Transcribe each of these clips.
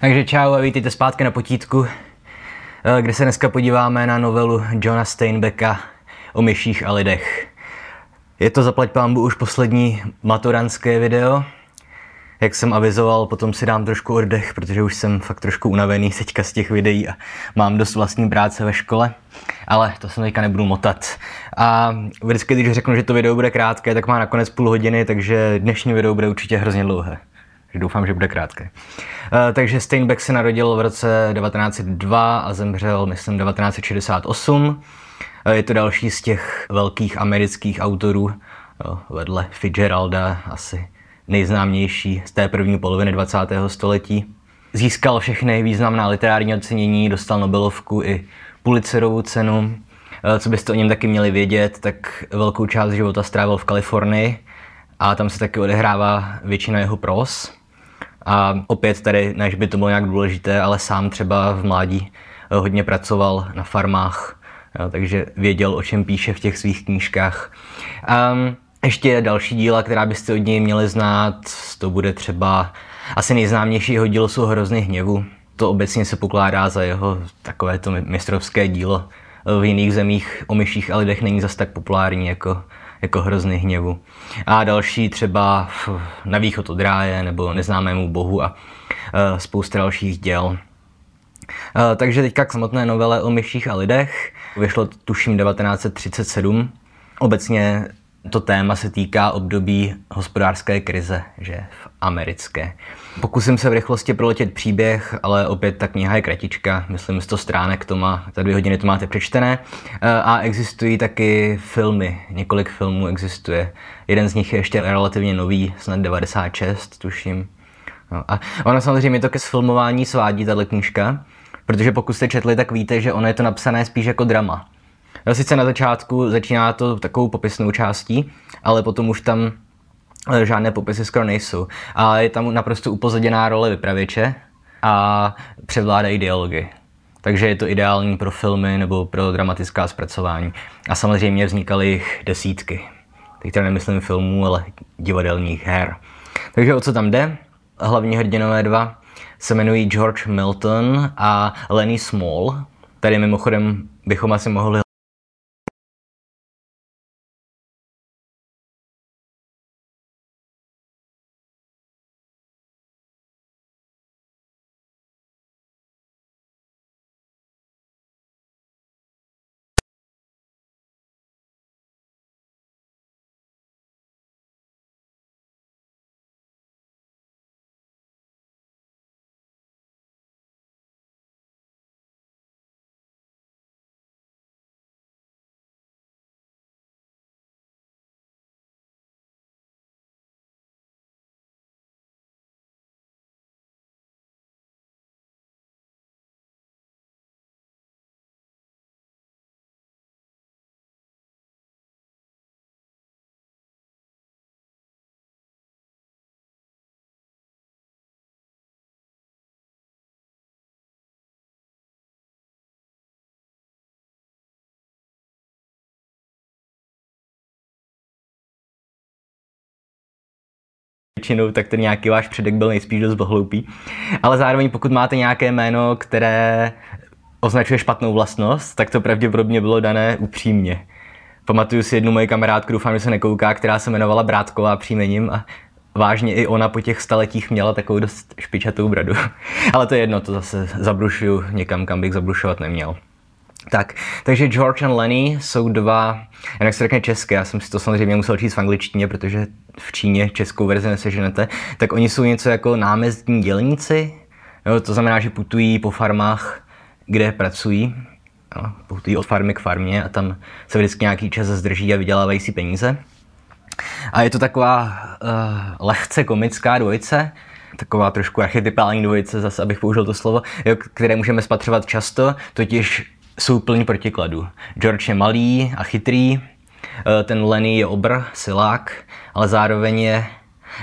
Takže čau a vítejte zpátky na potítku, eh, kde se dneska podíváme na novelu Johna Steinbecka o myších a lidech. Je to zaplať pámbu už poslední maturantské video. Jak jsem avizoval, potom si dám trošku oddech, protože už jsem fakt trošku unavený teďka z těch videí a mám dost vlastní práce ve škole. Ale to se teďka nebudu motat. A vždycky, když řeknu, že to video bude krátké, tak má nakonec půl hodiny, takže dnešní video bude určitě hrozně dlouhé. Doufám, že bude krátké. Eh, takže Steinbeck se narodil v roce 1902 a zemřel, myslím, 1968. Eh, je to další z těch velkých amerických autorů, vedle Fitzgeralda, asi nejznámější z té první poloviny 20. století. Získal všechny významná literární ocenění, dostal Nobelovku i Pulitzerovu cenu. Eh, co byste o něm taky měli vědět, tak velkou část života strávil v Kalifornii a tam se taky odehrává většina jeho pros. A opět tady, než by to bylo nějak důležité, ale sám třeba v mládí eh, hodně pracoval na farmách, jo, takže věděl, o čem píše v těch svých knížkách. Um, ještě další díla, která byste od něj měli znát, to bude třeba asi nejznámější jeho dílo jsou Hrozný hněvu. To obecně se pokládá za jeho takovéto mistrovské dílo. V jiných zemích o myších a lidech není zas tak populární jako jako hrozný hněvu. A další třeba na východ od ráje nebo neznámému bohu a e, spousta dalších děl. E, takže teďka k samotné novele o myších a lidech. Vyšlo tuším 1937. Obecně to téma se týká období hospodářské krize, že v americké. Pokusím se v rychlosti proletět příběh, ale opět ta kniha je kratička, myslím 100 stránek to má, za dvě hodiny to máte přečtené. Eh, a existují taky filmy, několik filmů existuje. Jeden z nich je ještě relativně nový, snad 96, tuším. No a ono samozřejmě to ke sfilmování svádí, tahle knížka, protože pokud jste četli, tak víte, že ono je to napsané spíš jako drama. Sice na začátku začíná to takovou popisnou částí, ale potom už tam eh, žádné popisy skoro nejsou. A je tam naprosto upozaděná role vypravěče a převládají dialogy. Takže je to ideální pro filmy nebo pro dramatická zpracování. A samozřejmě vznikaly jich desítky. Teď teda nemyslím filmů, ale divadelních her. Takže o co tam jde? Hlavní hrdinové dva se jmenují George Milton a Lenny Small. Tady mimochodem bychom asi mohli většinou, tak ten nějaký váš předek byl nejspíš dost hloupý. Ale zároveň pokud máte nějaké jméno, které označuje špatnou vlastnost, tak to pravděpodobně bylo dané upřímně. Pamatuju si jednu moji kamarádku, doufám, že se nekouká, která se jmenovala Brátková příjmením a vážně i ona po těch staletích měla takovou dost špičatou bradu. Ale to je jedno, to zase zabrušuju někam, kam bych zabrušovat neměl. Tak, takže George a Lenny jsou dva, jak se řekne české, já jsem si to samozřejmě musel číst v angličtině, protože v Číně českou verzi neseženete, tak oni jsou něco jako námezdní dělníci, jo, to znamená, že putují po farmách, kde pracují, jo, putují od farmy k farmě a tam se vždycky nějaký čas zdrží a vydělávají si peníze. A je to taková uh, lehce komická dvojice, taková trošku archetypální dvojice, zase abych použil to slovo, jo, které můžeme spatřovat často, totiž jsou plní protikladů. George je malý a chytrý, eh, ten Lenny je obr, silák, ale zároveň je,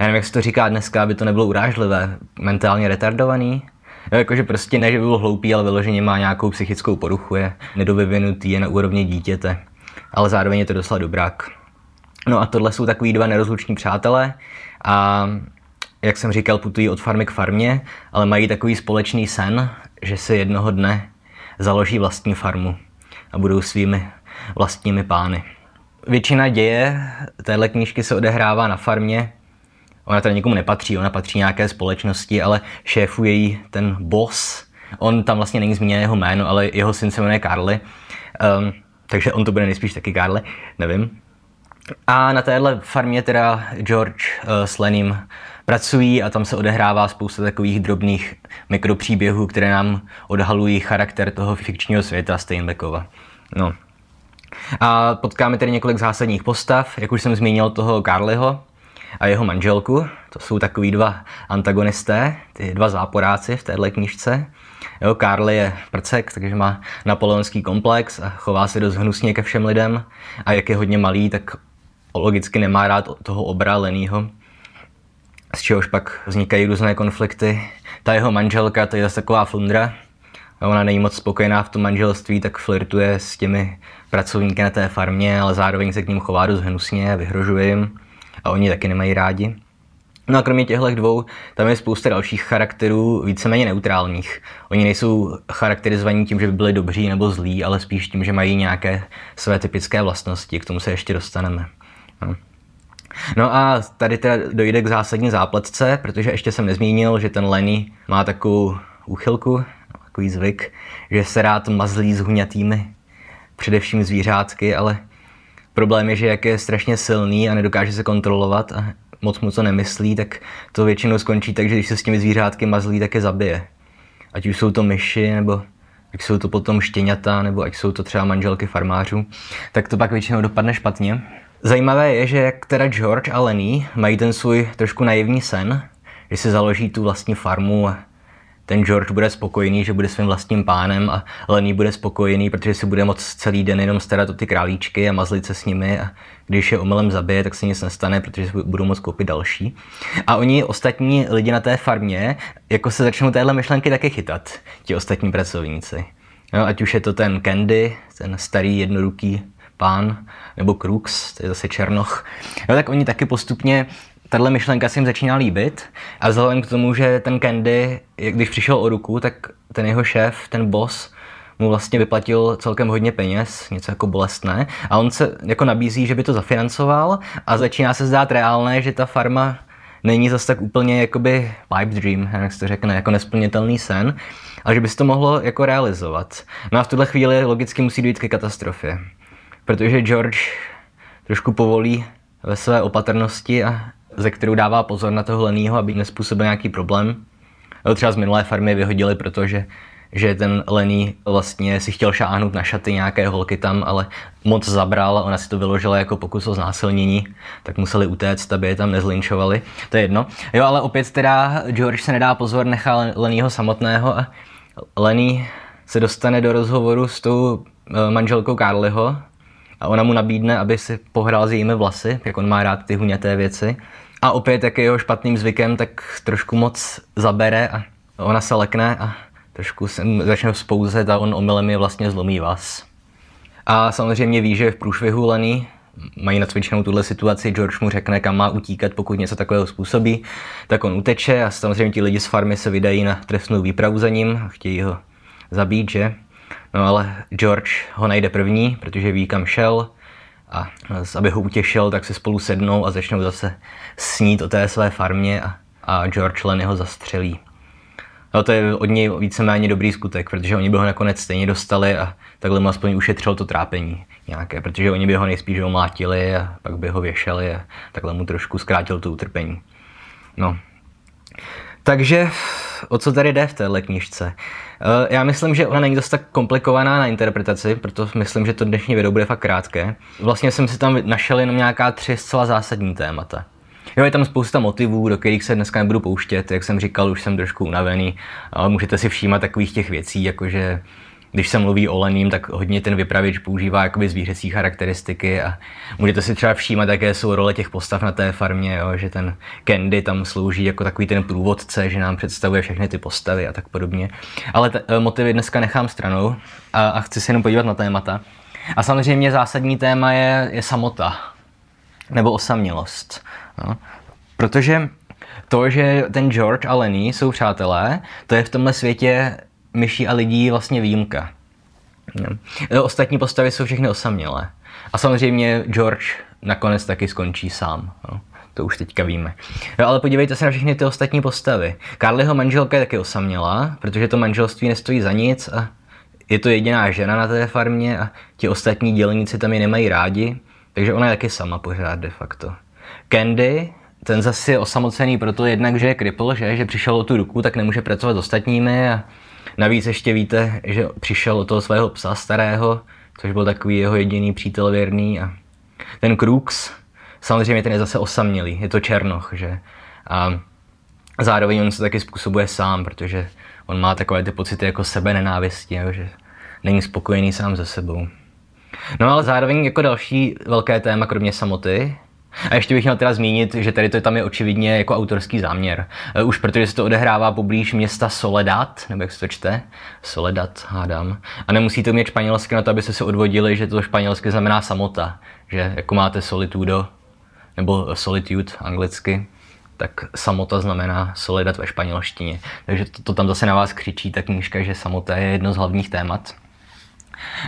já nevím, jak se to říká dneska, aby to nebylo urážlivé, mentálně retardovaný. Jo, jakože prostě ne, že by byl hloupý, ale vyloženě má nějakou psychickou poruchu, je nedovyvinutý, je na úrovni dítěte, ale zároveň je to docela dobrák. No a tohle jsou takový dva nerozluční přátelé a jak jsem říkal, putují od farmy k farmě, ale mají takový společný sen, že si jednoho dne založí vlastní farmu a budou svými vlastními pány. Většina děje téhle knížky se odehrává na farmě. Ona teda nikomu nepatří, ona patří nějaké společnosti, ale šéfuje jí ten boss. On tam vlastně není zmíněn jeho jméno, ale jeho syn se jmenuje Carly. Um, takže on to bude nejspíš taky Carly, nevím. A na téhle farmě teda George uh, s Lením pracují a tam se odehrává spousta takových drobných mikropříběhů, které nám odhalují charakter toho fikčního světa Steinbeckova. No. A potkáme tedy několik zásadních postav, jak už jsem zmínil toho Carlyho a jeho manželku. To jsou takový dva antagonisté, ty dva záporáci v téhle knižce. Jo, Carly je prcek, takže má napoleonský komplex a chová se dost hnusně ke všem lidem. A jak je hodně malý, tak logicky nemá rád toho obra Lenýho, z čehož pak vznikají různé konflikty. Ta jeho manželka, to je zase taková flundra, ona není moc spokojená v tom manželství, tak flirtuje s těmi pracovníky na té farmě, ale zároveň se k ním chová dost hnusně a vyhrožuje jim a oni taky nemají rádi. No a kromě těchto dvou, tam je spousta dalších charakterů, víceméně neutrálních. Oni nejsou charakterizovaní tím, že by byli dobří nebo zlí, ale spíš tím, že mají nějaké své typické vlastnosti. K tomu se ještě dostaneme. No. No a tady teda dojde k zásadní zápletce, protože ještě jsem nezmínil, že ten Lenny má takovou úchylku, takový zvyk, že se rád mazlí s huňatými, především zvířátky, ale problém je, že jak je strašně silný a nedokáže se kontrolovat a moc mu to nemyslí, tak to většinou skončí tak, že když se s těmi zvířátky mazlí, tak je zabije. Ať už jsou to myši, nebo ať jsou to potom štěňata, nebo ať jsou to třeba manželky farmářů, tak to pak většinou dopadne špatně. Zajímavé je, že jak teda George a Lenny mají ten svůj trošku naivní sen, že si založí tu vlastní farmu a ten George bude spokojený, že bude svým vlastním pánem a Lenny bude spokojený, protože si bude moc celý den jenom starat o ty králíčky a mazlit se s nimi a když je omylem zabije, tak se nic nestane, protože si budou moc koupit další. A oni ostatní lidi na té farmě jako se začnou téhle myšlenky taky chytat, ti ostatní pracovníci. No, ať už je to ten Candy, ten starý jednoduchý pán, nebo Crux, to je zase Černoch, no, tak oni taky postupně tahle myšlenka se jim začíná líbit a vzhledem k tomu, že ten Candy, když přišel o ruku, tak ten jeho šéf, ten boss, mu vlastně vyplatil celkem hodně peněz, něco jako bolestné, a on se jako nabízí, že by to zafinancoval a začíná se zdát reálné, že ta farma není zase tak úplně jakoby pipe dream, jak se to řekne, jako nesplnitelný sen, ale že by se to mohlo jako realizovat. No a v tuhle chvíli logicky musí dojít ke katastrofě protože George trošku povolí ve své opatrnosti a ze kterou dává pozor na toho Lennyho, aby nespůsobil nějaký problém. Třeba z minulé farmy vyhodili, protože že ten Lenny vlastně si chtěl šáhnout na šaty nějaké holky tam, ale moc zabral a ona si to vyložila jako pokus o znásilnění, tak museli utéct, aby je tam nezlinčovali. To je jedno. Jo, ale opět teda George se nedá pozor, nechá Lennyho samotného a Lenny se dostane do rozhovoru s tou eh, manželkou Carlyho, a ona mu nabídne, aby si pohrál s jejími vlasy, jak on má rád ty huňaté věci. A opět, jak je jeho špatným zvykem, tak trošku moc zabere a ona se lekne a trošku se začne vzpouzet a on omylem je vlastně zlomí vás. A samozřejmě ví, že v průšvihu Lenny mají nacvičenou tuhle situaci, George mu řekne, kam má utíkat, pokud něco takového způsobí, tak on uteče a samozřejmě ti lidi z farmy se vydají na trestnou výpravu za ním a chtějí ho zabít, že? No ale George ho najde první, protože ví, kam šel a aby ho utěšil, tak se spolu sednou a začnou zase snít o té své farmě a, a George Lenny ho zastřelí. No to je od něj víceméně dobrý skutek, protože oni by ho nakonec stejně dostali a takhle mu aspoň ušetřil to trápení nějaké, protože oni by ho nejspíš omlátili a pak by ho věšeli a takhle mu trošku zkrátil to utrpení. No. Takže o co tady jde v téhle knižce? Eh, já myslím, že ona není dost tak komplikovaná na interpretaci, proto myslím, že to dnešní video bude fakt krátké. Vlastně jsem si tam našel jenom nějaká tři zcela zásadní témata. Jo, je tam spousta motivů, do kterých se dneska nebudu pouštět, jak jsem říkal, už jsem trošku unavený, ale můžete si všímat takových těch věcí, jakože když se mluví o lením, tak hodně ten vypravěč používá jakoby zvířecí charakteristiky a můžete si třeba všímat, jaké jsou role těch postav na té farmě, jo? že ten Candy tam slouží jako takový ten průvodce, že nám představuje všechny ty postavy a tak podobně. Ale t- eh, motivy dneska nechám stranou a, a chci se jenom podívat na témata. A samozřejmě zásadní téma je, je samota nebo osamělost. No? Protože to, že ten George a Lenny jsou přátelé, to je v tomhle světě myší a lidí vlastně výjimka. No. Ostatní postavy jsou všechny osamělé. A samozřejmě George nakonec taky skončí sám. No. To už teďka víme. No, ale podívejte se na všechny ty ostatní postavy. Carlyho manželka je taky osamělá, protože to manželství nestojí za nic a je to jediná žena na té farmě a ti ostatní dělníci tam ji nemají rádi, takže ona je taky sama pořád de facto. Candy, ten zase je osamocený proto jednak, že je kripl, že, že přišel o tu ruku, tak nemůže pracovat s ostatními a navíc ještě víte, že přišel o toho svého psa starého, což byl takový jeho jediný přítel věrný a ten Crooks, samozřejmě ten je zase osamělý, je to černoch, že a zároveň on se taky způsobuje sám, protože on má takové ty pocity jako sebe nenávisti, že není spokojený sám ze sebou. No ale zároveň jako další velké téma, kromě samoty, a ještě bych měl teda zmínit, že tady to tam je očividně jako autorský záměr. E, už protože se to odehrává poblíž města Soledad, nebo jak se to čte? Soledad, hádám. A nemusí to mít španělsky na to, abyste se odvodili, že to španělsky znamená samota. Že jako máte solitudo, nebo solitude anglicky, tak samota znamená soledad ve španělštině. Takže to, to tam zase na vás křičí ta knížka, že samota je jedno z hlavních témat.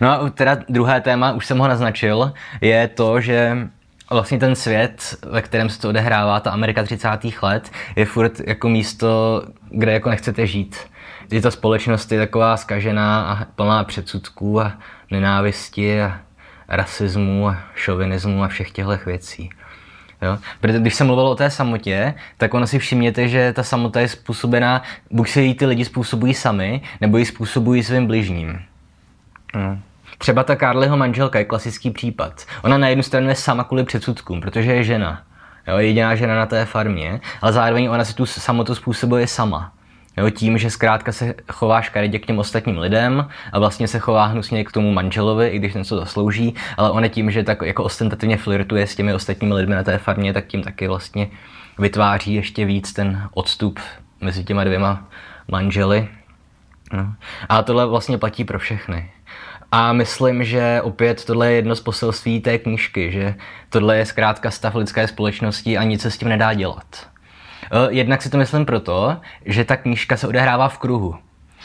No a teda druhé téma, už jsem ho naznačil, je to, že vlastně ten svět, ve kterém se to odehrává, ta Amerika 30. let, je furt jako místo, kde jako nechcete žít. Je ta společnost je taková skažená a plná předsudků a nenávisti a rasismu a šovinismu a všech těchto věcí. Jo? Protože když jsem mluvil o té samotě, tak ono si všimněte, že ta samota je způsobená, buď se jí ty lidi způsobují sami, nebo ji způsobují svým bližním. Hmm. Třeba ta Karliho manželka je klasický případ. Ona na jednu stranu je sama kvůli předsudkům, protože je žena. Jo, jediná žena na té farmě, ale zároveň ona si tu samotu způsobuje sama. Jo, tím, že zkrátka se chová škaredě k těm ostatním lidem a vlastně se chová hnusně k tomu manželovi, i když něco zaslouží, ale ona tím, že tak jako ostentativně flirtuje s těmi ostatními lidmi na té farmě, tak tím taky vlastně vytváří ještě víc ten odstup mezi těma dvěma manželi. No. A tohle vlastně platí pro všechny. A myslím, že opět tohle je jedno z poselství té knížky, že tohle je zkrátka stav lidské společnosti a nic se s tím nedá dělat. E, jednak si to myslím proto, že ta knížka se odehrává v kruhu.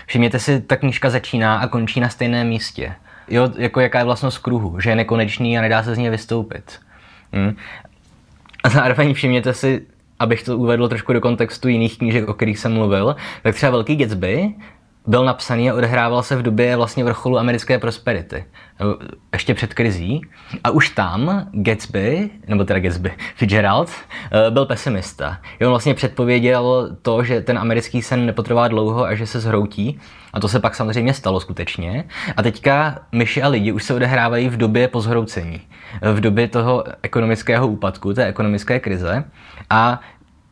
Všimněte si, ta knížka začíná a končí na stejném místě. Jo, jako jaká je vlastnost kruhu, že je nekonečný a nedá se z něj vystoupit. Hm? A zároveň všimněte si, abych to uvedl trošku do kontextu jiných knížek, o kterých jsem mluvil, tak třeba Velký Gatsby byl napsaný a odehrával se v době vlastně vrcholu americké prosperity, ještě před krizí. A už tam Gatsby, nebo teda Gatsby, Fitzgerald, eh, byl pesimista. I on vlastně předpověděl to, že ten americký sen nepotrvá dlouho a že se zhroutí. A to se pak samozřejmě stalo skutečně. A teďka myši a lidi už se odehrávají v době pozhroucení, v době toho ekonomického úpadku, té ekonomické krize. A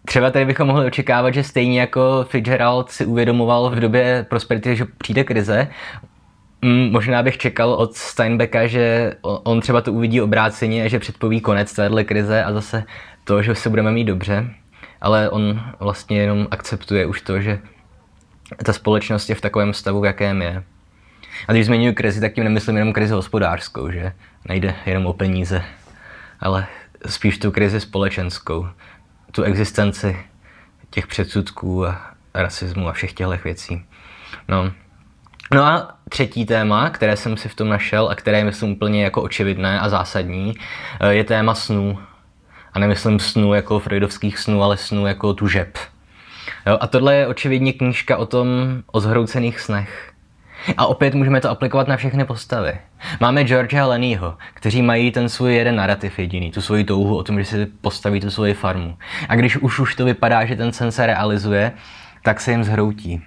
Třeba tady bychom mohli očekávat, že stejně jako Fitzgerald si uvědomoval v době prosperity, že přijde krize, mm, možná bych čekal od Steinbecka, že on třeba to uvidí obráceně a že předpoví konec téhle krize a zase to, že se budeme mít dobře. Ale on vlastně jenom akceptuje už to, že ta společnost je v takovém stavu, v jakém je. A když zmiňuji krizi, tak tím nemyslím jenom krizi hospodářskou, že nejde jenom o peníze, ale spíš tu krizi společenskou tu existenci těch předsudků a rasismu a všech těchto věcí. No. no a třetí téma, které jsem si v tom našel a které je myslím úplně jako očividné a zásadní, eh, je téma snů. A nemyslím snů jako freudovských snů, ale snů jako tužeb. Jo, a tohle je očividně knížka o tom, o zhroucených snech. A opět můžeme to aplikovat na všechny postavy. Máme George a Lennyho, kteří mají ten svůj jeden narrativ jediný, tu svoji touhu o tom, že si postaví tu svoji farmu. A když už už to vypadá, že ten sen se realizuje, tak se jim zhroutí.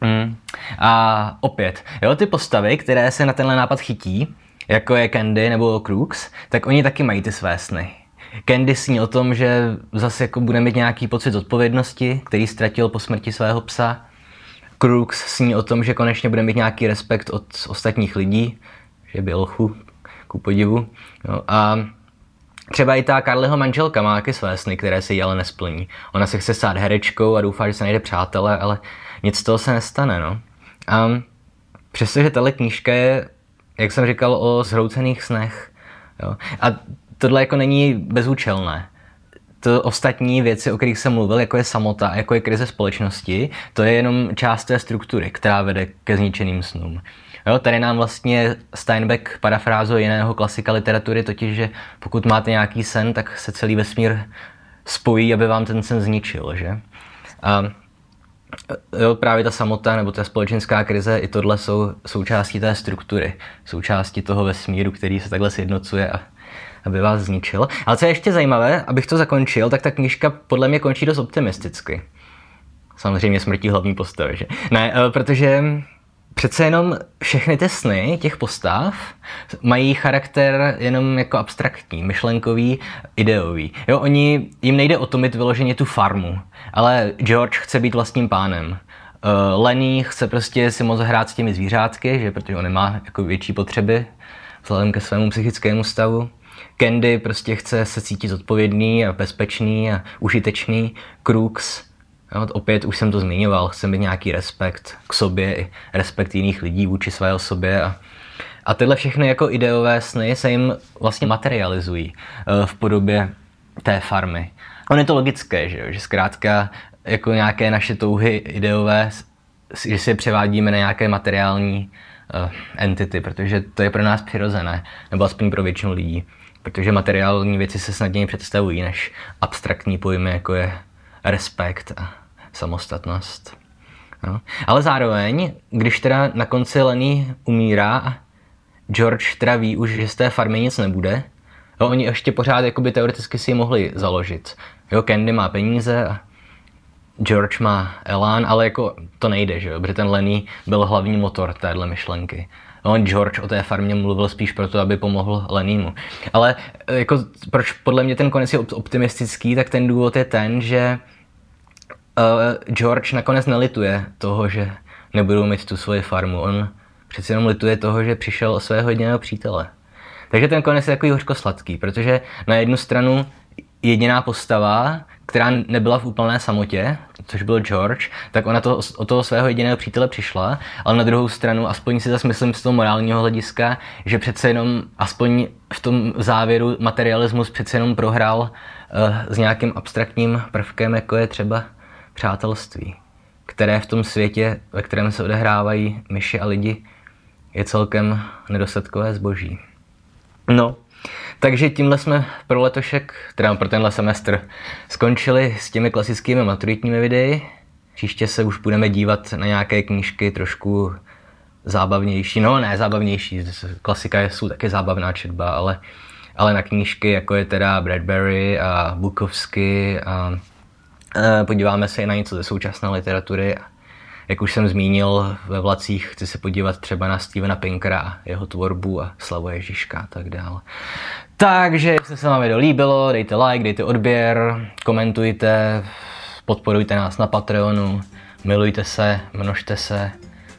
Mm. A opět, jo, ty postavy, které se na tenhle nápad chytí, jako je Candy nebo Crooks, tak oni taky mají ty své sny. Candy sní o tom, že zase jako bude mít nějaký pocit odpovědnosti, který ztratil po smrti svého psa. Crooks sní o tom, že konečně bude mít nějaký respekt od ostatních lidí, že bělchu, ku podivu. No, a třeba i ta Karliho manželka má taky své sny, které se jí ale nesplní. Ona se chce stát herečkou a doufá, že se najde přátele, ale nic z toho se nestane. No. A přestože tahle knížka je, jak jsem říkal, o zhroucených snech. Jo. A tohle jako není bezúčelné to ostatní věci, o kterých jsem mluvil, jako je samota, jako je krize společnosti, to je jenom část té struktury, která vede ke zničeným snům. Jo, tady nám vlastně Steinbeck parafrázuje jiného klasika literatury, totiž, že pokud máte nějaký sen, tak se celý vesmír spojí, aby vám ten sen zničil. Že? A jo, právě ta samota nebo ta společenská krize, i tohle jsou součástí té struktury, součástí toho vesmíru, který se takhle sjednocuje a aby vás zničil. Ale co je ještě zajímavé, abych to zakončil, tak ta knižka podle mě končí dost optimisticky. Samozřejmě smrtí hlavní postavy, že? Ne, eh, protože přece jenom všechny ty sny těch postav mají charakter jenom jako abstraktní, myšlenkový, ideový. Jo, oni, jim nejde o to mít vyloženě tu farmu, ale George chce být vlastním pánem. Uh, Lenny chce prostě si moc hrát s těmi zvířátky, že protože on nemá jako větší potřeby vzhledem ke svému psychickému stavu. Candy prostě chce se cítit odpovědný a bezpečný a užitečný. Crooks Jo, opět už jsem to zmiňoval, chce mít nějaký respekt k sobě i respekt jiných lidí vůči své osobě a, a tyhle všechny jako ideové sny se jim vlastně materializují uh, v podobě té farmy. On je to logické, že, jo? že zkrátka jako nějaké naše touhy ideové, že si je převádíme na nějaké materiální uh, entity, protože to je pro nás přirozené, nebo aspoň pro většinu lidí. Protože materiální věci se snadněji představují než abstraktní pojmy, jako je respekt a samostatnost. No. Ale zároveň, když teda na konci Lenny umírá, George teda ví už, že z té farmy nic nebude, jo, oni ještě pořád jakoby teoreticky si ji mohli založit. Jo, Candy má peníze a George má elán, ale jako to nejde, že jo, protože ten Lenny byl hlavní motor téhle myšlenky. On George o té farmě mluvil spíš proto, aby pomohl Lennymu. Ale jako, proč podle mě ten konec je optimistický, tak ten důvod je ten, že uh, George nakonec nelituje toho, že nebudou mít tu svoji farmu. On přeci jenom lituje toho, že přišel o svého jediného přítele. Takže ten konec je takový hořko-sladký, protože na jednu stranu jediná postava, která nebyla v úplné samotě, což byl George, tak ona to, o toho svého jediného přítele přišla, ale na druhou stranu, aspoň si zase myslím z toho morálního hlediska, že přece jenom, aspoň v tom závěru materialismus přece jenom prohrál uh, s nějakým abstraktním prvkem, jako je třeba přátelství, které v tom světě, ve kterém se odehrávají myši a lidi, je celkem nedostatkové zboží. No, takže tímhle jsme pro letošek, teda pro tenhle semestr, skončili s těmi klasickými maturitními videi. Příště se už budeme dívat na nějaké knížky trošku zábavnější, no ne zábavnější, klasika jsou taky zábavná četba, ale, ale na knížky, jako je teda Bradbury a Bukovsky a Eh, podíváme se i na něco ze současné literatury. Jak už jsem zmínil, ve vlacích chci se podívat třeba na Stevena Pinkera, jeho tvorbu a Slavu Ježíška a tak dále. Takže, jestli se vám video líbilo, dejte like, dejte odběr, komentujte, podporujte nás na Patreonu, milujte se, množte se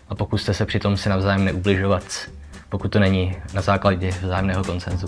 a pokuste se přitom si navzájem neubližovat, pokud to není na základě vzájemného koncenzu.